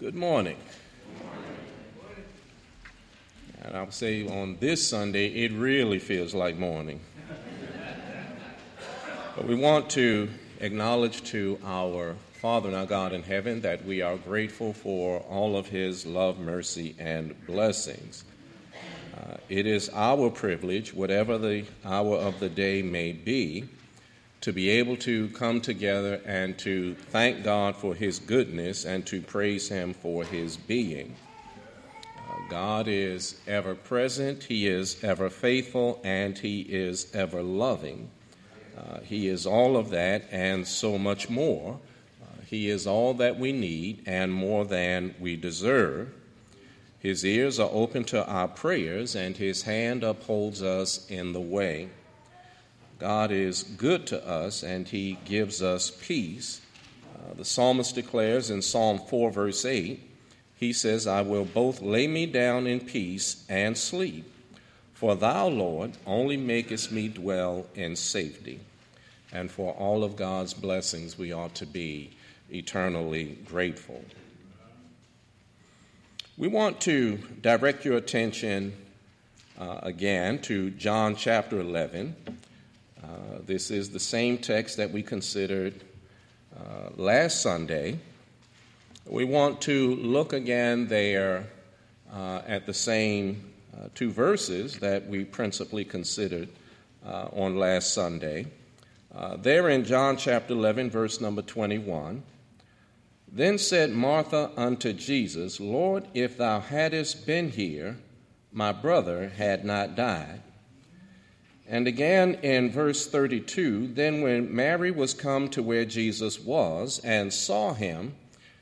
Good morning. And I would say on this Sunday, it really feels like morning. but we want to acknowledge to our Father and our God in heaven that we are grateful for all of His love, mercy, and blessings. Uh, it is our privilege, whatever the hour of the day may be, to be able to come together and to thank God for His goodness and to praise Him for His being. Uh, God is ever present, He is ever faithful, and He is ever loving. Uh, he is all of that and so much more. Uh, he is all that we need and more than we deserve. His ears are open to our prayers, and His hand upholds us in the way. God is good to us, and He gives us peace. Uh, the psalmist declares in Psalm 4, verse 8, he says, I will both lay me down in peace and sleep, for thou, Lord, only makest me dwell in safety. And for all of God's blessings, we ought to be eternally grateful. We want to direct your attention uh, again to John chapter 11. Uh, this is the same text that we considered uh, last Sunday. We want to look again there uh, at the same uh, two verses that we principally considered uh, on last Sunday. there in John chapter 11, verse number 21. Then said Martha unto Jesus, Lord, if thou hadst been here, my brother had not died. And again in verse 32 Then when Mary was come to where Jesus was and saw him,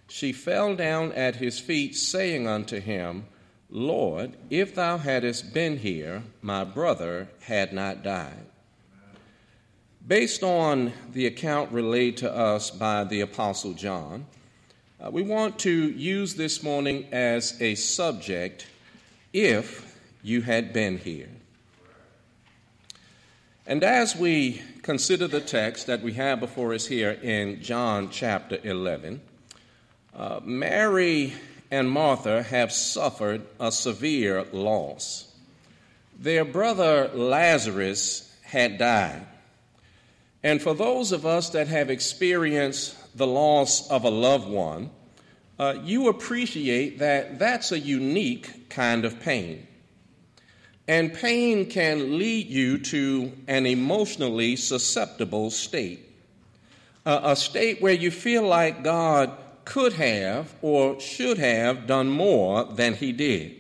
she fell down at his feet, saying unto him, Lord, if thou hadst been here, my brother had not died. Based on the account relayed to us by the Apostle John, uh, we want to use this morning as a subject if you had been here. And as we consider the text that we have before us here in John chapter 11, uh, Mary and Martha have suffered a severe loss. Their brother Lazarus had died. And for those of us that have experienced the loss of a loved one, uh, you appreciate that that's a unique kind of pain. And pain can lead you to an emotionally susceptible state, a state where you feel like God could have or should have done more than He did.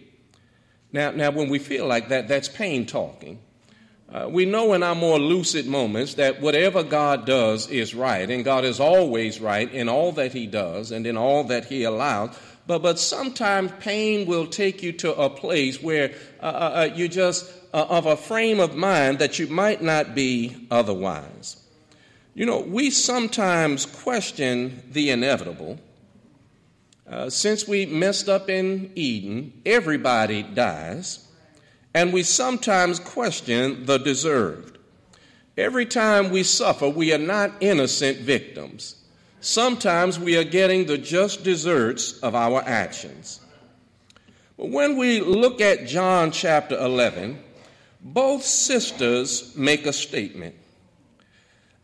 Now, now when we feel like that, that's pain talking. Uh, we know in our more lucid moments that whatever God does is right, and God is always right in all that He does and in all that He allows. But, but sometimes pain will take you to a place where uh, uh, uh you just uh, of a frame of mind that you might not be otherwise. You know, we sometimes question the inevitable. Uh, since we messed up in Eden, everybody dies and we sometimes question the deserved. Every time we suffer, we are not innocent victims. Sometimes we are getting the just deserts of our actions. But when we look at John chapter 11, both sisters make a statement.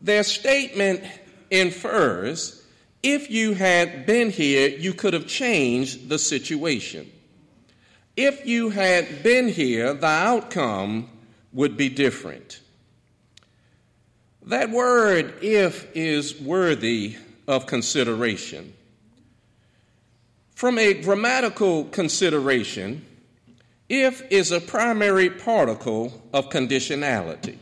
Their statement infers if you had been here, you could have changed the situation. If you had been here, the outcome would be different. That word, if, is worthy of consideration. From a grammatical consideration, if is a primary particle of conditionality.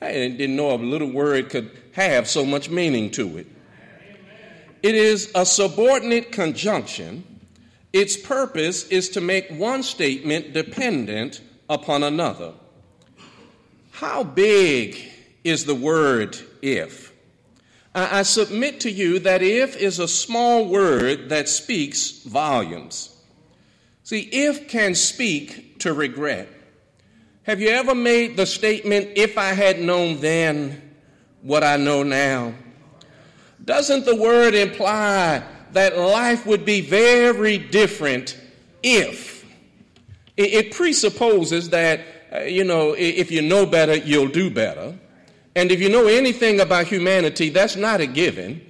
I didn't know a little word could have so much meaning to it. It is a subordinate conjunction its purpose is to make one statement dependent upon another. How big is the word if? I submit to you that if is a small word that speaks volumes. See, if can speak to regret. Have you ever made the statement, if I had known then what I know now? Doesn't the word imply that life would be very different if. It, presupposes that, uh, you know, if you know better, you'll do better. And if you know anything about humanity, that's not a given.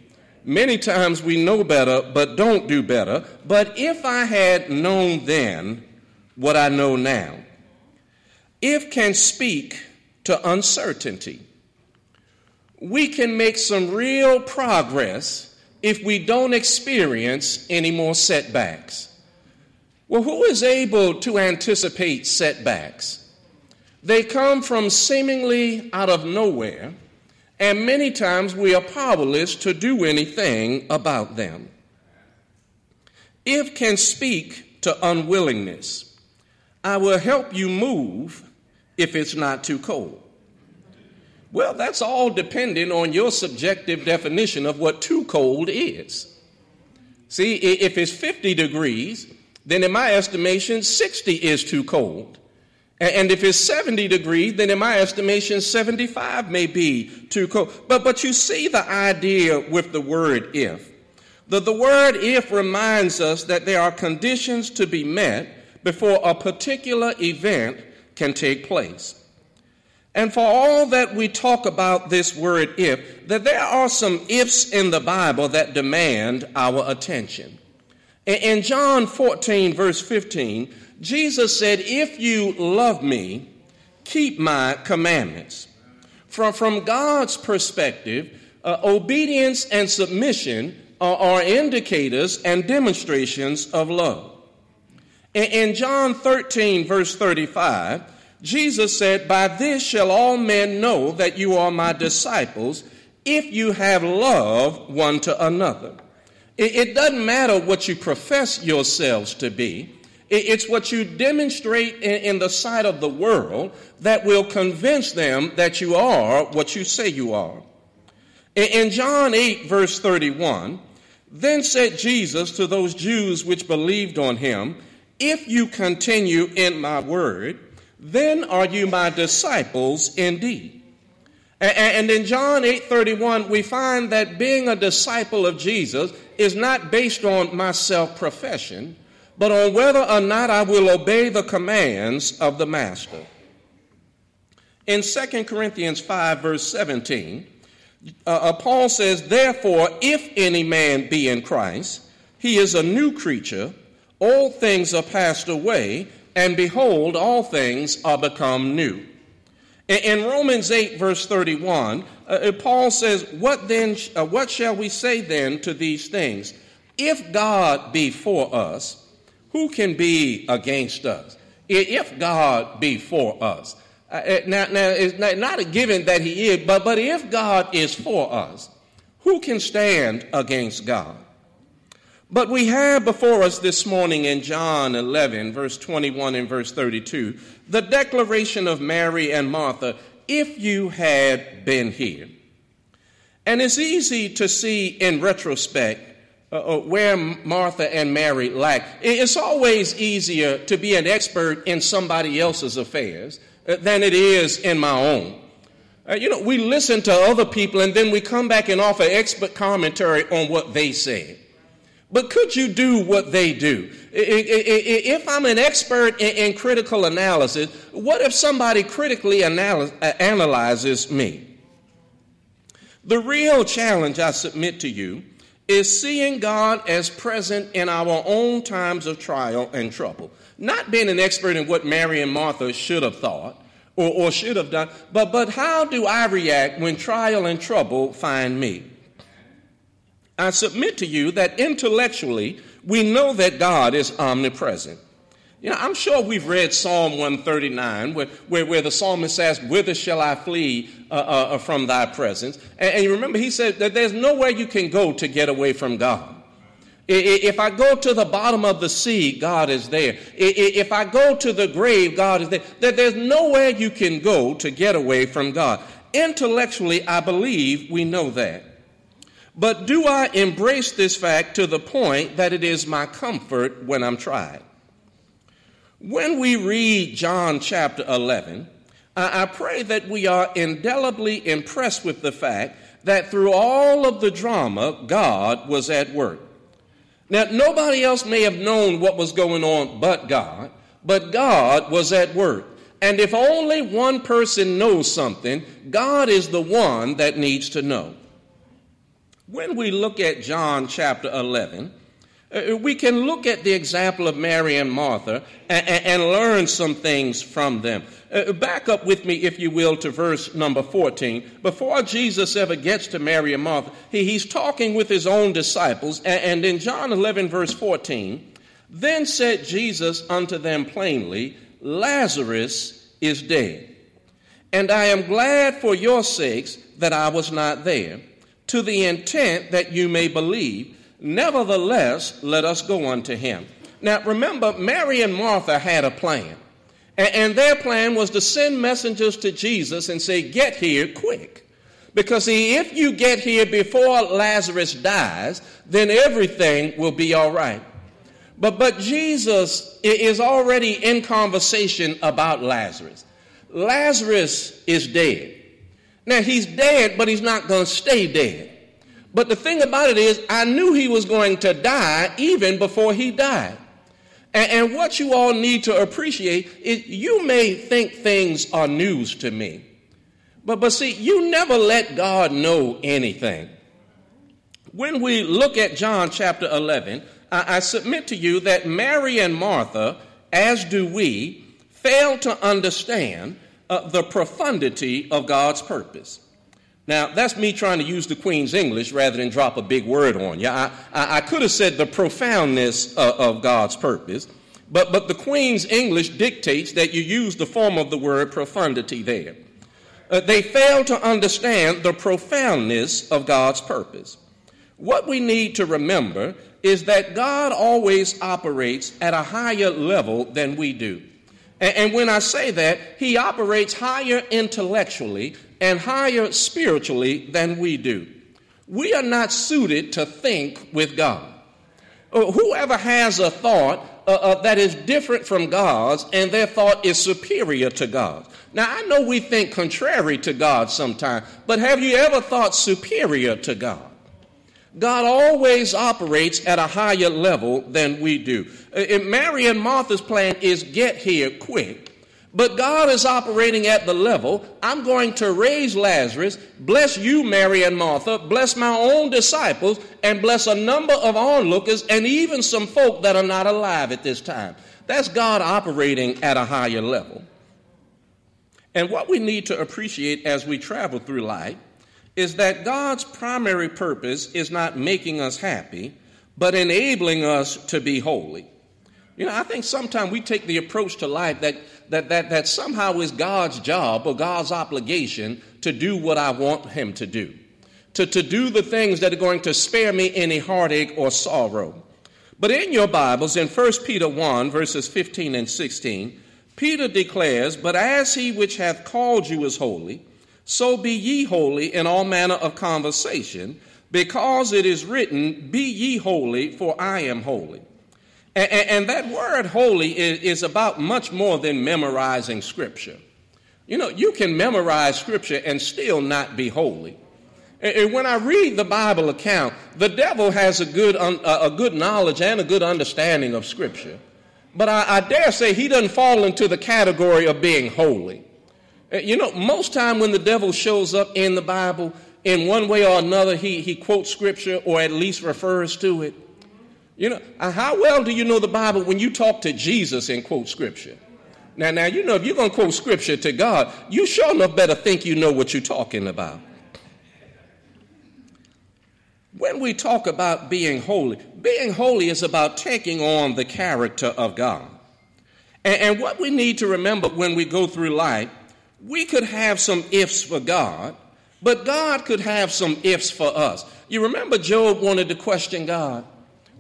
Many times we know better, but don't do better. But if I had known then what I know now, if can speak to uncertainty, we can make some real progress if we don't experience any more setbacks. Well, who is able to anticipate setbacks? They come from seemingly out of nowhere, and many times we are powerless to do anything about them. If can speak to unwillingness, I will help you move if it's not too cold. Well, that's all dependent on your subjective definition of what too cold is. See, if it's 50 degrees, then in my estimation, 60 is too cold. And if it's 70 degrees, then in my estimation, 75 may be too cold. But, but you see the idea with the word if. The, the word if reminds us that there are conditions to be met before a particular event can take place. And for all that we talk about this word if, that there are some ifs in the Bible that demand our attention. In John 14, verse 15, Jesus said, If you love me, keep my commandments. From, from God's perspective, uh, obedience and submission are, are, indicators and demonstrations of love. In, in John 13, verse 35, Jesus said, By this shall all men know that you are my disciples, if you have love one to another. It, it doesn't matter what you profess yourselves to be, it's what you demonstrate in, the sight of the world that will convince them that you are what you say you are. In, in John 8, verse 31, then said Jesus to those Jews which believed on him, If you continue in my word, then are you my disciples indeed. And in John 8:31 we find that being a disciple of Jesus is not based on my self-profession, but on whether or not I will obey the commands of the master. In 2 Corinthians 5 verse 17, uh, uh, Paul says, "Therefore if any man be in Christ, he is a new creature; all things are passed away, and behold, all things are become new. In Romans 8, verse 31, uh, uh, Paul says, What then, uh, what shall we say then to these things? If God be for us, who can be against us? If God be for us. Uh, uh now, now, it's not a given that he is, but, but if God is for us, who can stand against God? But we have before us this morning in John 11, verse 21 and verse 32, the declaration of Mary and Martha, if you had been here. And it's easy to see in retrospect uh, uh where Martha and Mary lack. It's always easier to be an expert in somebody else's affairs uh, than it is in my own. Uh, you know, we listen to other people and then we come back and offer expert commentary on what they said. But could you do what they do? If I'm an expert in critical analysis, what if somebody critically analyzes me? The real challenge I submit to you is seeing God as present in our own times of trial and trouble. Not being an expert in what Mary and Martha should have thought or, or should have done, but, but how do I react when trial and trouble find me? I submit to you that intellectually we know that God is omnipresent. You know, I'm sure we've read Psalm 139 where, where, where the psalmist asks, Whither shall I flee uh, uh, uh, from thy presence? And, and you remember, he said that there's nowhere you can go to get away from God. If I go to the bottom of the sea, God is there. If I go to the grave, God is there. That there's nowhere you can go to get away from God. Intellectually, I believe we know that. But do I embrace this fact to the point that it is my comfort when I'm tried? When we read John chapter 11, I pray that we are indelibly impressed with the fact that through all of the drama, God was at work. Now, nobody else may have known what was going on but God, but God was at work. And if only one person knows something, God is the one that needs to know. When we look at John chapter 11, uh, we can look at the example of Mary and Martha and, and learn some things from them. Uh, back up with me, if you will, to verse number 14. Before Jesus ever gets to Mary and Martha, he, he's talking with his own disciples. And, and in John 11, verse 14, then said Jesus unto them plainly, Lazarus is dead. And I am glad for your sakes that I was not there, to the intent that you may believe. Nevertheless, let us go unto him. Now remember, Mary and Martha had a plan. And, their plan was to send messengers to Jesus and say, Get here quick. Because see, if you get here before Lazarus dies, then everything will be all right. But, but Jesus is already in conversation about Lazarus. Lazarus is dead. Now, he's dead, but he's not going to stay dead. But the thing about it is, I knew he was going to die even before he died. And, and what you all need to appreciate is you may think things are news to me. But, but see, you never let God know anything. When we look at John chapter 11, I, I submit to you that Mary and Martha, as do we, fail to understand uh, the profundity of God's purpose. Now, that's me trying to use the Queen's English rather than drop a big word on you. I, I, I could have said the profoundness uh, of God's purpose, but, but the Queen's English dictates that you use the form of the word profundity there. Uh, they fail to understand the profoundness of God's purpose. What we need to remember is that God always operates at a higher level than we do. And, when I say that, He operates higher intellectually and higher spiritually than we do. We are not suited to think with God. Uh, whoever has a thought uh, uh, that is different from God's and their thought is superior to God's. Now, I know we think contrary to God sometimes, but have you ever thought superior to God? God always operates at a higher level than we do. Uh, Mary and Martha's plan is get here quick. But God is operating at the level I'm going to raise Lazarus, bless you, Mary and Martha, bless my own disciples, and bless a number of onlookers and even some folk that are not alive at this time. That's God operating at a higher level. And what we need to appreciate as we travel through life is that God's primary purpose is not making us happy, but enabling us to be holy. You know, I think sometimes we take the approach to life that, that, that, that somehow is God's job or God's obligation to do what I want Him to do, to, to do the things that are going to spare me any heartache or sorrow. But in your Bibles, in 1 Peter 1, verses 15 and 16, Peter declares, But as he which hath called you is holy, so be ye holy in all manner of conversation, because it is written, Be ye holy, for I am holy. And, and that word holy is, is about much more than memorizing scripture. You know, you can memorize scripture and still not be holy. And when I read the Bible account, the devil has a good, a good knowledge and a good understanding of Scripture. But I, I, dare say he doesn't fall into the category of being holy. You know, most time when the devil shows up in the Bible, in one way or another, he, he quotes Scripture or at least refers to it. You know, uh, how well do you know the Bible when you talk to Jesus and quote scripture? Now, now you know if you're going to quote scripture to God, you sure enough better think you know what you're talking about. When we talk about being holy, being holy is about taking on the character of God. And, and what we need to remember when we go through life, we could have some ifs for God, but God could have some ifs for us. You remember Job wanted to question God.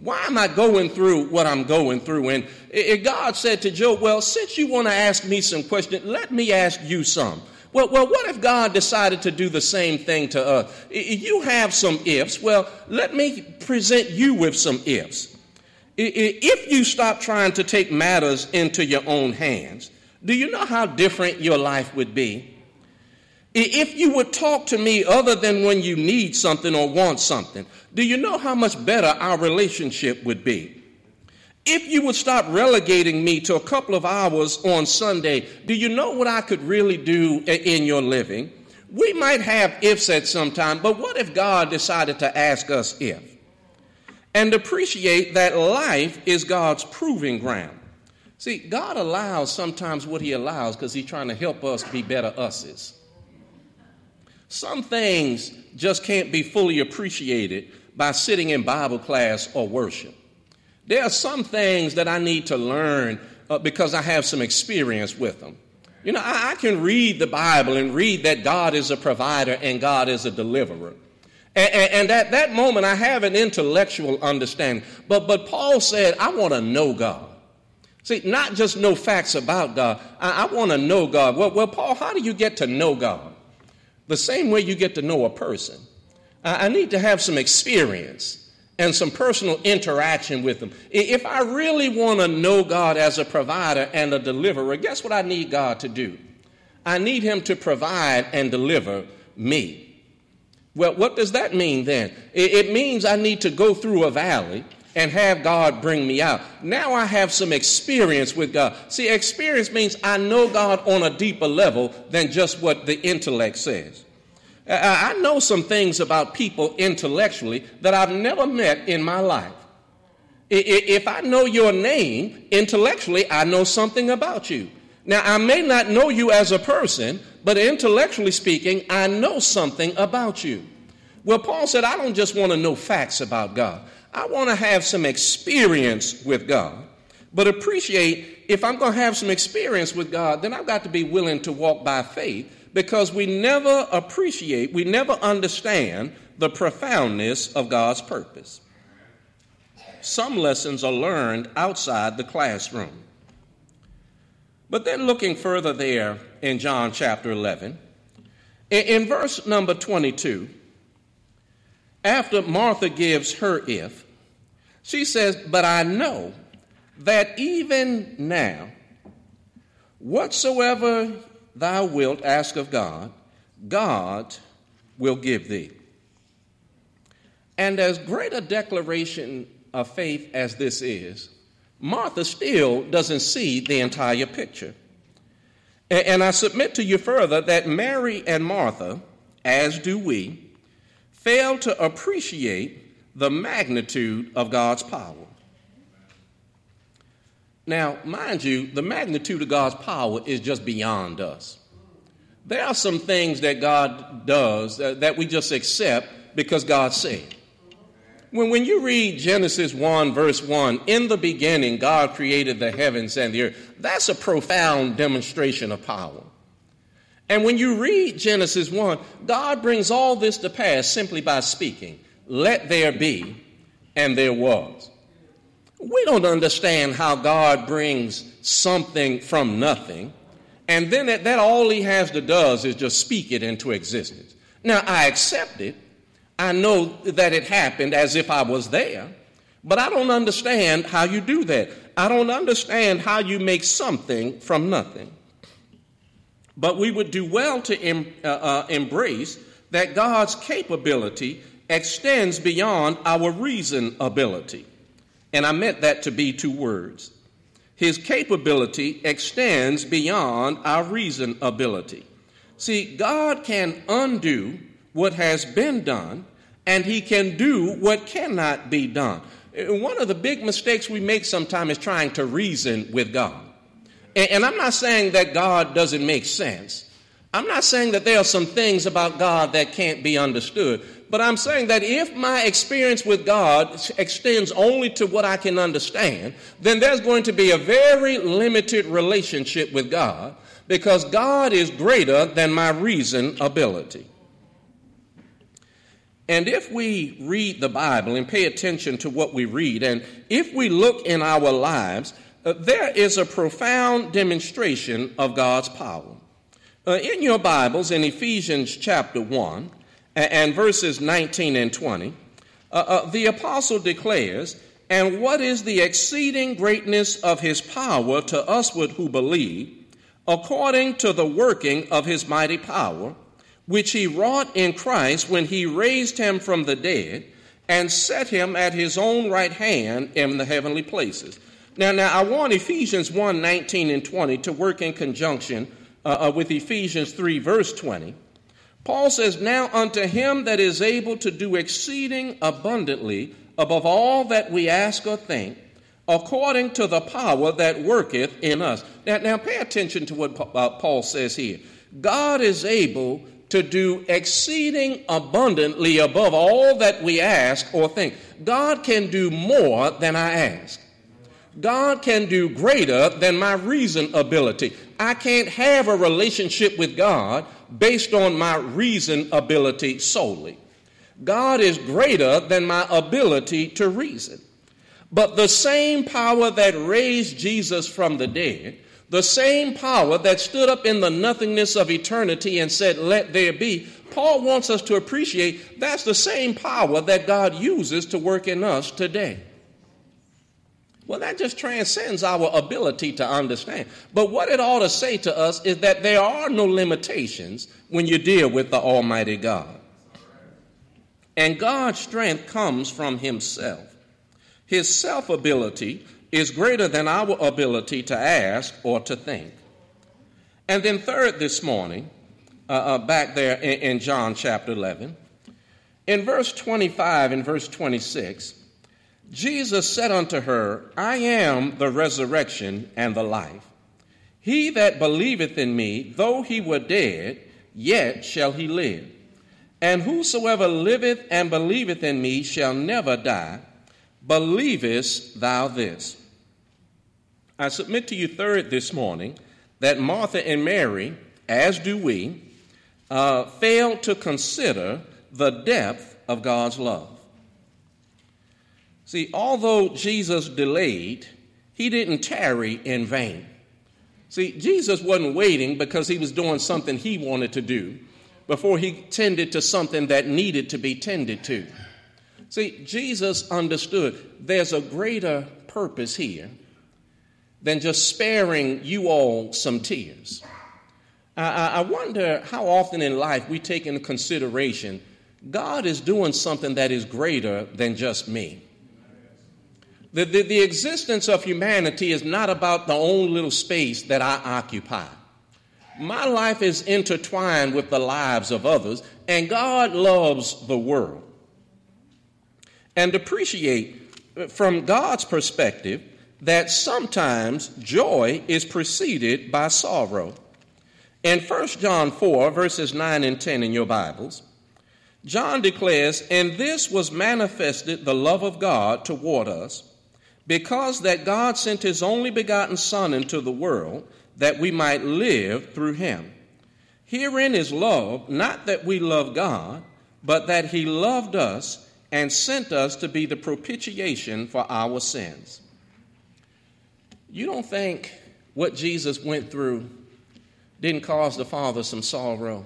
Why am I going through what I'm going through? And eh, eh, God said to Job, Well, since you want to ask me some questions, let me ask you some. Well, well, what if God decided to do the same thing to us? Eh, you have some ifs. Well, let me present you with some ifs. If you stop trying to take matters into your own hands, do you know how different your life would be? If you would talk to me other than when you need something or want something, do you know how much better our relationship would be? If you would stop relegating me to a couple of hours on Sunday, do you know what I could really do in your living? We might have ifs at some time, but what if God decided to ask us if? And appreciate that life is God's proving ground. See, God allows sometimes what He allows because He's trying to help us be better us's. Some things just can't be fully appreciated by sitting in Bible class or worship. There are some things that I need to learn uh, because I have some experience with them. You know, I, I, can read the Bible and read that God is a provider and God is a deliverer. And, and, and at that moment, I have an intellectual understanding. But, but Paul said, I want to know God. See, not just know facts about God. I, I want to know God. Well, well, Paul, how do you get to know God? The same way you get to know a person. I, I need to have some experience and some personal interaction with Him. If I really want to know God as a provider and a deliverer, guess what I need God to do? I need Him to provide and deliver me. Well, what does that mean then? It means I need to go through a valley and have God bring me out. Now I have some experience with God. See, experience means I know God on a deeper level than just what the intellect says. I know some things about people intellectually that I've never met in my life. If I know your name intellectually, I know something about you. Now, I may not know you as a person, but intellectually speaking, I know something about you. Well, Paul said, I don't just want to know facts about God, I want to have some experience with God. But appreciate if I'm going to have some experience with God, then I've got to be willing to walk by faith because we never appreciate, we never understand the profoundness of God's purpose. Some lessons are learned outside the classroom. But then, looking further there in John chapter 11, in verse number 22, after Martha gives her if, she says, But I know that even now, whatsoever thou wilt ask of God, God will give thee. And as great a declaration of faith as this is, Martha still doesn't see the entire picture. And I submit to you further that Mary and Martha, as do we, fail to appreciate the magnitude of God's power. Now, mind you, the magnitude of God's power is just beyond us. There are some things that God does that we just accept because God said. When, when you read Genesis 1, verse 1, in the beginning, God created the heavens and the earth, that's a profound demonstration of power. And when you read Genesis 1, God brings all this to pass simply by speaking, Let there be, and there was. We don't understand how God brings something from nothing, and then that, that all he has to does is just speak it into existence. Now, I accept it. I know that it happened as if I was there, but I don't understand how you do that. I don't understand how you make something from nothing. But we would do well to em, uh, uh, embrace that God's capability extends beyond our reason ability. And I meant that to be two words. His capability extends beyond our reason ability. See, God can undo what has been done, and He can do what cannot be done. One of the big mistakes we make sometimes is trying to reason with God. And I'm not saying that God doesn't make sense. I'm not saying that there are some things about God that can't be understood. But I'm saying that if my experience with God extends only to what I can understand, then there's going to be a very limited relationship with God because God is greater than my reason ability. And if we read the Bible and pay attention to what we read, and if we look in our lives, uh, there is a profound demonstration of God's power. Uh, in your Bibles, in Ephesians chapter 1, and verses 19 and 20, uh, uh, the apostle declares, And what is the exceeding greatness of his power to usward who believe, according to the working of his mighty power, which he wrought in Christ when he raised him from the dead and set him at his own right hand in the heavenly places. Now, now I want Ephesians 1 19 and 20 to work in conjunction uh, uh, with Ephesians 3, verse 20. Paul says, Now unto him that is able to do exceeding abundantly above all that we ask or think, according to the power that worketh in us. Now, now pay attention to what uh, Paul says here. God is able to do exceeding abundantly above all that we ask or think. God can do more than I ask. God can do greater than my reason ability. I can't have a relationship with God based on my reason ability solely. God is greater than my ability to reason. But the same power that raised Jesus from the dead the same power that stood up in the nothingness of eternity and said, Let there be, Paul wants us to appreciate that's the same power that God uses to work in us today. Well, that just transcends our ability to understand. But what it ought to say to us is that there are no limitations when you deal with the Almighty God. And God's strength comes from Himself. His self ability is greater than our ability to ask or to think. And then, third, this morning, uh, uh, back there in, in John chapter 11, in verse 25 and verse 26, Jesus said unto her, I am the resurrection and the life. He that believeth in me, though he were dead, yet shall he live. And whosoever liveth and believeth in me shall never die. Believest thou this? I submit to you, third, this morning, that Martha and Mary, as do we, uh, fail to consider the depth of God's love. See, although Jesus delayed, he didn't tarry in vain. See, Jesus wasn't waiting because he was doing something he wanted to do before he tended to something that needed to be tended to. See, Jesus understood there's a greater purpose here than just sparing you all some tears. I, I wonder how often in life we take into consideration God is doing something that is greater than just me. The, the, the, existence of humanity is not about the own little space that I occupy. My life is intertwined with the lives of others, and God loves the world. And appreciate, from God's perspective, that sometimes joy is preceded by sorrow. In 1 John 4, verses 9 and 10 in your Bibles, John declares, And this was manifested the love of God toward us, because that God sent his only begotten Son into the world, that we might live through him. Herein is love, not that we love God, but that he loved us and sent us to be the propitiation for our sins. You don't think what Jesus went through didn't cause the Father some sorrow?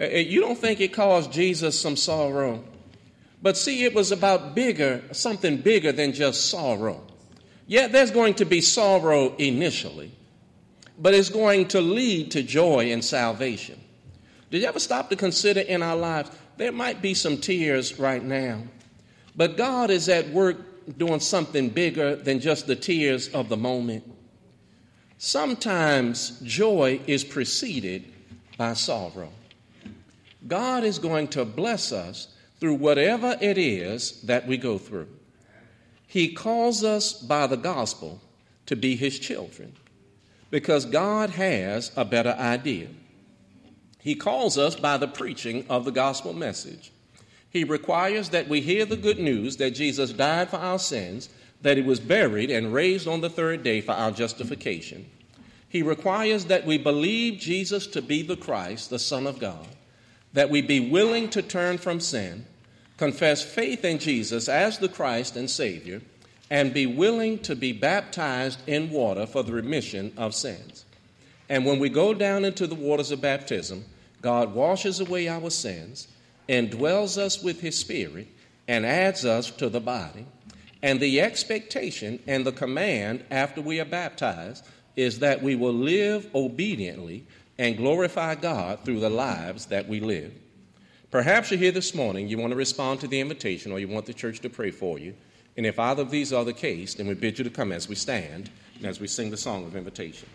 Uh, uh, you don't think it caused Jesus some sorrow? But see, it was about bigger, something bigger than just sorrow. Yeah, there's going to be sorrow initially, but it's going to lead to joy and salvation. Did you ever stop to consider in our lives? There might be some tears right now, but God is at work doing something bigger than just the tears of the moment. Sometimes joy is preceded by sorrow. God is going to bless us through whatever it is that we go through. He calls us by the gospel to be His children because God has a better idea. He calls us by the preaching of the gospel message. He requires that we hear the good news that Jesus died for our sins, that he was buried and raised on the third day for our justification. He requires that we believe Jesus to be the Christ, the Son of God, that we be willing to turn from sin, confess faith in Jesus as the Christ and Savior, and be willing to be baptized in water for the remission of sins. And when we go down into the waters of baptism, God washes away our sins indwells us with his spirit and adds us to the body. And the expectation and the command after we are baptized is that we will live obediently and glorify God through the lives that we live. Perhaps you're here this morning, you want to respond to the invitation, or you want the church to pray for you. And if either of these are the case, then we bid you to come as we stand and as we sing the song of invitation.